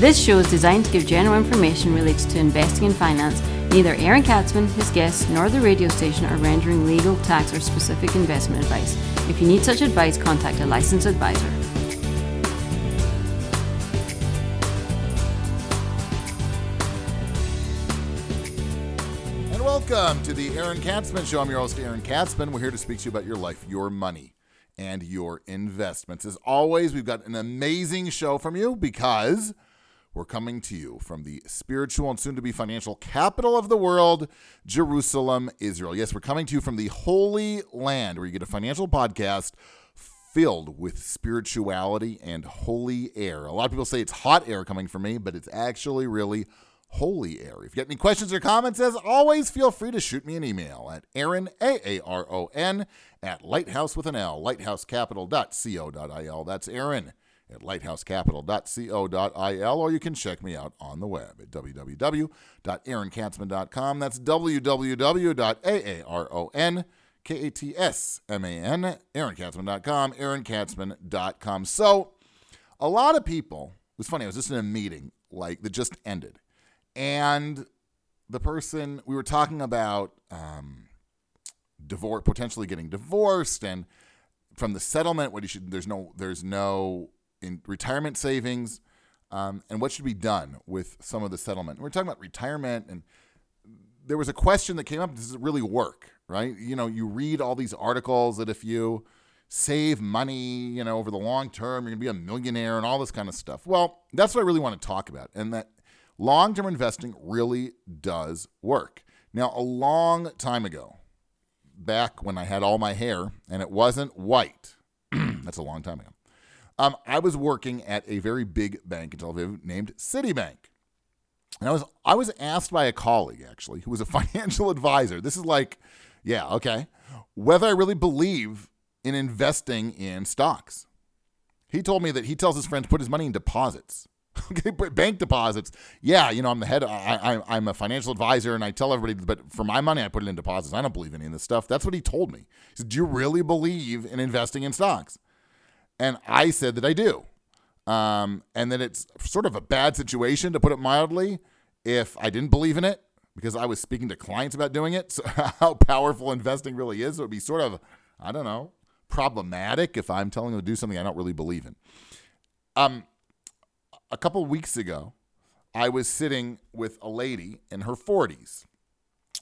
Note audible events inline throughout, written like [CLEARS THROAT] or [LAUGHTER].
This show is designed to give general information related to investing and finance. Neither Aaron Katzman, his guests, nor the radio station are rendering legal, tax, or specific investment advice. If you need such advice, contact a licensed advisor. And welcome to the Aaron Katzman Show. I'm your host, Aaron Katzman. We're here to speak to you about your life, your money, and your investments. As always, we've got an amazing show from you because we're coming to you from the spiritual and soon to be financial capital of the world, Jerusalem, Israel. Yes, we're coming to you from the Holy Land, where you get a financial podcast filled with spirituality and holy air. A lot of people say it's hot air coming from me, but it's actually really holy air. If you got any questions or comments, as always, feel free to shoot me an email at Aaron, A A R O N, at lighthouse with an L, lighthousecapital.co.il. That's Aaron at lighthousecapital.co.il, or you can check me out on the web at www.aaronkatzman.com. That's www.aaron. Aaronkatzman.com, aaronkatzman.com. So, a lot of people, it was funny, I was just in a meeting, like, that just ended. And the person, we were talking about um, divorce, potentially getting divorced, and from the settlement, what you should, there's no, there's no in retirement savings, um, and what should be done with some of the settlement. We're talking about retirement, and there was a question that came up: Does it really work? Right? You know, you read all these articles that if you save money, you know, over the long term, you're gonna be a millionaire and all this kind of stuff. Well, that's what I really want to talk about, and that long-term investing really does work. Now, a long time ago, back when I had all my hair and it wasn't white, [CLEARS THROAT] that's a long time ago. Um, I was working at a very big bank in Tel Aviv named Citibank. And I was I was asked by a colleague actually who was a [LAUGHS] financial advisor. This is like, yeah, okay, whether I really believe in investing in stocks. He told me that he tells his friends put his money in deposits. [LAUGHS] Okay, bank deposits. Yeah, you know, I'm the head. I, I, am a financial advisor, and I tell everybody, but for my money, I put it in deposits. I don't believe any of this stuff. That's what he told me. He said, "Do you really believe in investing in stocks?" And I said that I do. Um, and that it's sort of a bad situation, to put it mildly, if I didn't believe in it, because I was speaking to clients about doing it. [LAUGHS] So how powerful investing really is. It would be sort of, I don't know, problematic if I'm telling them to do something I don't really believe in. Um, a couple weeks ago, I was sitting with a lady in her 40s.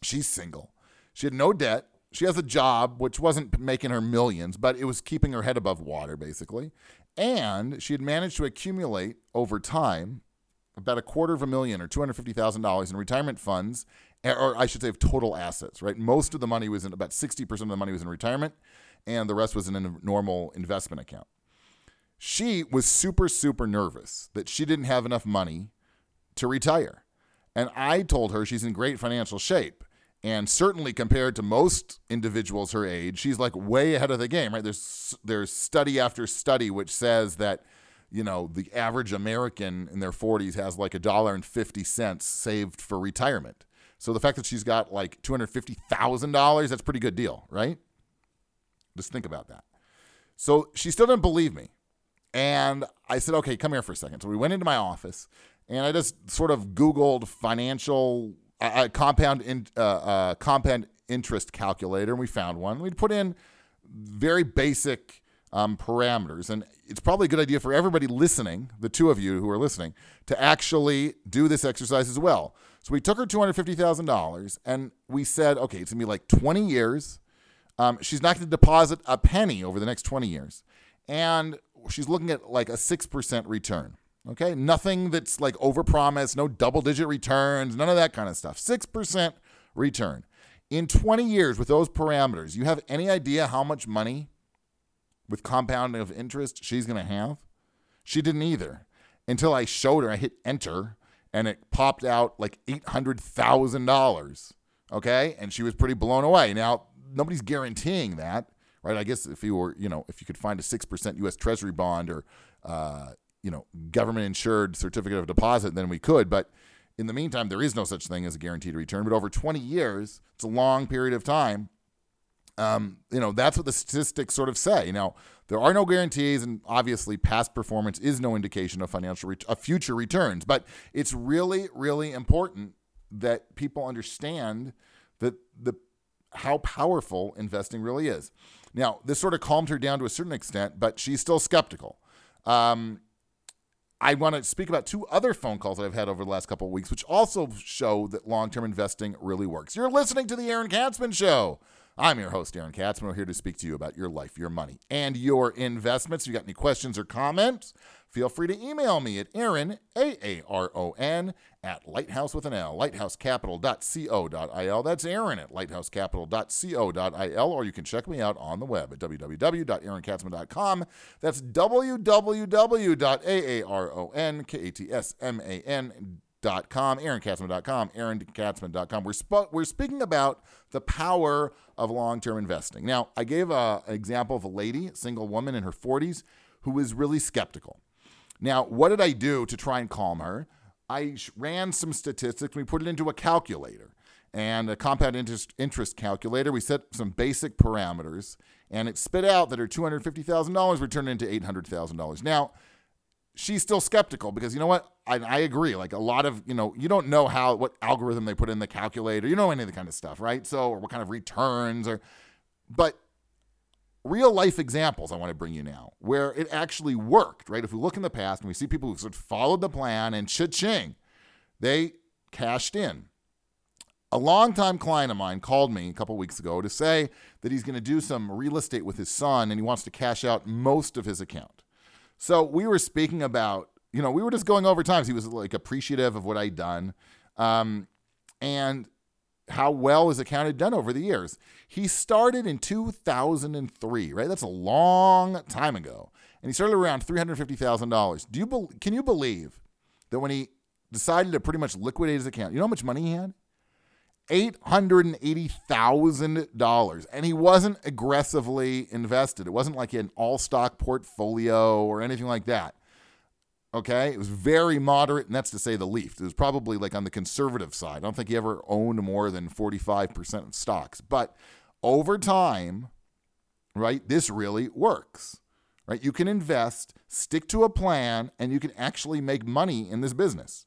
She's single. She had no debt she has a job which wasn't making her millions, but it was keeping her head above water, basically. And she had managed to accumulate over time about a quarter of a million or $250,000 in retirement funds, or I should say, of total assets, right? Most of the money was in about 60% of the money was in retirement, and the rest was in a normal investment account. She was super, super nervous that she didn't have enough money to retire. And I told her she's in great financial shape and certainly compared to most individuals her age she's like way ahead of the game right? There's there's study after study which says that you know the average american in their 40s has like a dollar and 50 cents saved for retirement. So the fact that she's got like $250000 that's a pretty good deal right? Just think about that. So she still didn't believe me. And i said okay come here for a second. So we went into my office and i just sort of googled financial a compound in, uh, uh, compound interest calculator, and we found one. We'd put in very basic um, parameters, and it's probably a good idea for everybody listening, the two of you who are listening, to actually do this exercise as well. So we took her two hundred fifty thousand dollars, and we said, okay, it's gonna be like twenty years. Um, she's not to deposit a penny over the next twenty years, and she's looking at like a six percent return. Okay, nothing that's like overpromised, no double digit returns, none of that kind of stuff. 6% return. In 20 years with those parameters, you have any idea how much money with compounding of interest she's going to have? She didn't either until I showed her. I hit enter and it popped out like $800,000. Okay, and she was pretty blown away. Now, nobody's guaranteeing that, right? I guess if you were, you know, if you could find a 6% US Treasury bond or, uh, you know, government insured certificate of deposit, then we could. But in the meantime, there is no such thing as a guaranteed return. But over 20 years, it's a long period of time. Um, you know, that's what the statistics sort of say. Now, there are no guarantees, and obviously, past performance is no indication of financial ret- of future returns. But it's really, really important that people understand that the how powerful investing really is. Now, this sort of calmed her down to a certain extent, but she's still skeptical. Um, I want to speak about two other phone calls that I've had over the last couple of weeks, which also show that long term investing really works. You're listening to The Aaron Katzman Show. I'm your host, Aaron Katzman. We're here to speak to you about your life, your money, and your investments. If you got any questions or comments, feel free to email me at Aaron, A A R O N, at lighthouse with an L, lighthousecapital.co.il. That's Aaron at lighthousecapital.co.il, or you can check me out on the web at www.aaronkatzman.com. That's www.aaronkatzman.com dot com, aaronkatzman.com, aaronkatzman.com. We're, sp- we're speaking about the power of long-term investing. Now, I gave a, an example of a lady, a single woman in her 40s, who was really skeptical. Now, what did I do to try and calm her? I ran some statistics. We put it into a calculator and a compound interest, interest calculator. We set some basic parameters, and it spit out that her $250,000 would turn into $800,000. Now, she's still skeptical because you know what? I, I, agree. Like a lot of, you know, you don't know how, what algorithm they put in the calculator. You know any of the kind of stuff, right? So, or what kind of returns or, but real life examples I want to bring you now where it actually worked, right? If we look in the past and we see people who sort of followed the plan and cha-ching, they cashed in. A longtime client of mine called me a couple weeks ago to say that he's going to do some real estate with his son and he wants to cash out most of his account. So we were speaking about, you know, we were just going over times. He was like appreciative of what I'd done. Um, and how well his account had done over the years. He started in 2003, right? That's a long time ago. And he started around $350,000. Do you be- can you believe that when he decided to pretty much liquidate his account, you know how much money he had? $880,000. And he wasn't aggressively invested. It wasn't like an all stock portfolio or anything like that. Okay. It was very moderate, and that's to say the least. It was probably like on the conservative side. I don't think he ever owned more than 45% of stocks. But over time, right, this really works. Right? You can invest, stick to a plan, and you can actually make money in this business.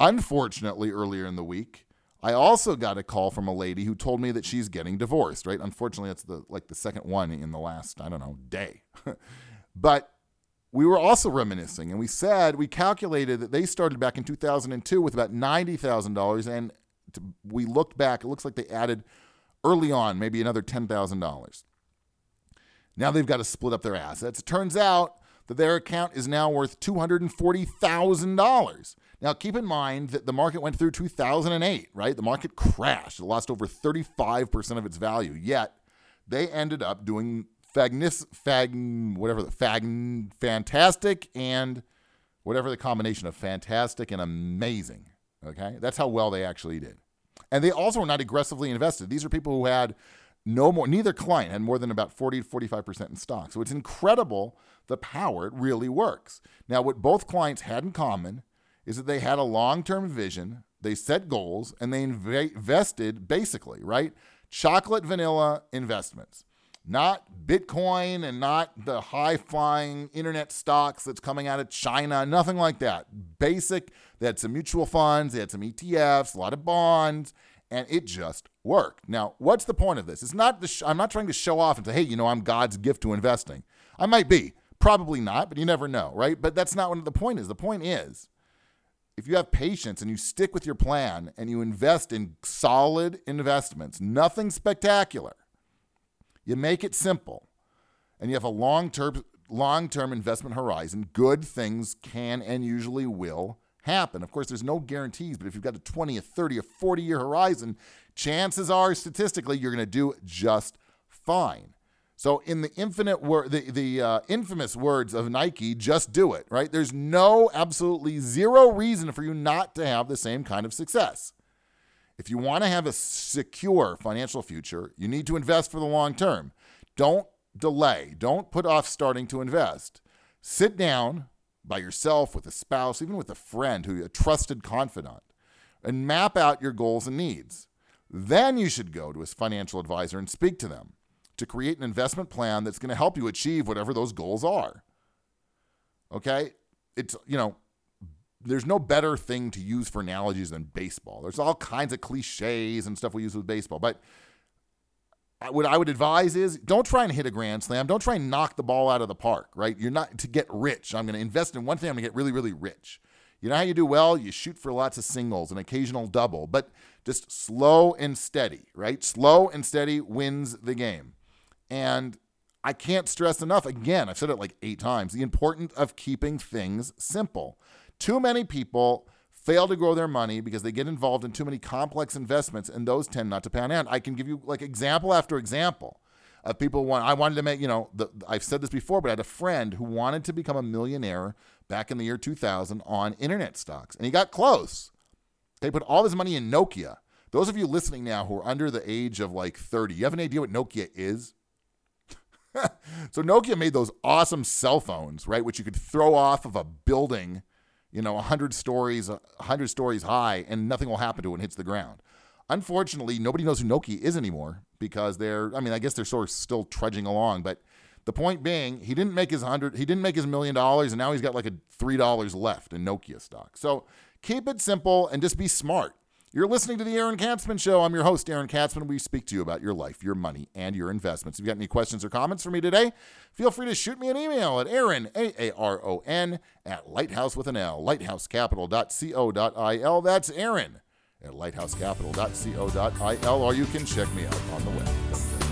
Unfortunately, earlier in the week, I also got a call from a lady who told me that she's getting divorced, right? Unfortunately, that's the like the second one in the last, I don't know, day. [LAUGHS] but we were also reminiscing and we said we calculated that they started back in 2002 with about $90,000 and we looked back it looks like they added early on maybe another $10,000. Now they've got to split up their assets. It turns out that their account is now worth $240,000. Now keep in mind that the market went through 2008, right? The market crashed. It lost over 35% of its value. Yet they ended up doing fagnis, fag, whatever the fag, fantastic and whatever the combination of fantastic and amazing. Okay, that's how well they actually did, and they also were not aggressively invested. These are people who had no more. Neither client had more than about forty to forty-five percent in stock. So it's incredible the power it really works. Now, what both clients had in common is that they had a long-term vision. They set goals and they invested basically right chocolate vanilla investments not Bitcoin and not the high flying internet stocks that's coming out of China, nothing like that. Basic, they had some mutual funds, they had some ETFs, a lot of bonds, and it just worked. Now, what's the point of this? It's not the sh- I'm not trying to show off and say, hey, you know, I'm God's gift to investing. I might be, probably not, but you never know, right? But that's not what the point is. The point is, if you have patience and you stick with your plan and you invest in solid investments, nothing spectacular you make it simple and you have a long-term long-term investment horizon, good things can and usually will happen. Of course, there's no guarantees, but if you've got a 20, a 30, a 40 year horizon, chances are statistically you're going to do just fine. So, in the infinite word, the, the uh, infamous words of Nike, just do it, right? There's no absolutely zero reason for you not to have the same kind of success. If you want to have a secure financial future, you need to invest for the long term. Don't delay. Don't put off starting to invest. Sit down by yourself with a spouse, even with a friend who a trusted confidant, and map out your goals and needs. then you should go to a financial advisor and speak to them to create an investment plan that's going to help you achieve whatever those goals are. Okay? It's, you know, there's no better thing to use for analogies than baseball. There's all kinds of cliches and stuff we use with baseball, but what I would advise is don't try and hit a grand slam. Don't try and knock the ball out of the park, right? You're not to get rich. I'm going to invest in one thing. I'm going to get really, really rich. You know how you do well? You shoot for lots of singles, an occasional double, but just slow and steady, right? Slow and steady wins the game. And I can't stress enough, again, I've said it like eight times, the importance of keeping things simple. Too many people fail to grow their money because they get involved in too many complex investments and those tend not to pan out. I can give you like example after example of people want I wanted to make, you know, the, I've said this before, but I had a friend who wanted to become a millionaire back in the year 2000 on internet stocks and he got close. They put all his money in Nokia. Those of you listening now who are under the age of like 30, you have an idea what Nokia is? [LAUGHS] so Nokia made those awesome cell phones, right, which you could throw off of a building you know, 100 stories, 100 stories high, and nothing will happen to it when it hits the ground. Unfortunately, nobody knows who Nokia is anymore because they're, I mean, I guess they're sort of still trudging along. But the point being, he didn't make his hundred, he didn't make his million dollars, and now he's got like a three dollars left in Nokia stock. So keep it simple and just be smart. You're listening to the Aaron Katzman Show. I'm your host, Aaron Katzman. We speak to you about your life, your money, and your investments. If you've got any questions or comments for me today, feel free to shoot me an email at Aaron, A-A-R-O-N, at lighthouse with an L, lighthousecapital.co.il. That's Aaron at lighthousecapital.co.il, or you can check me out on the web,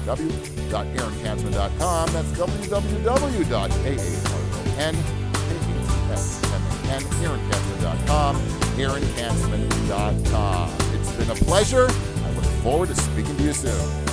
www.aaronkatzman.com. That's www.aaron.com, aaronkatzman.com aaronkatzman.com. It's been a pleasure. I look forward to speaking to you soon.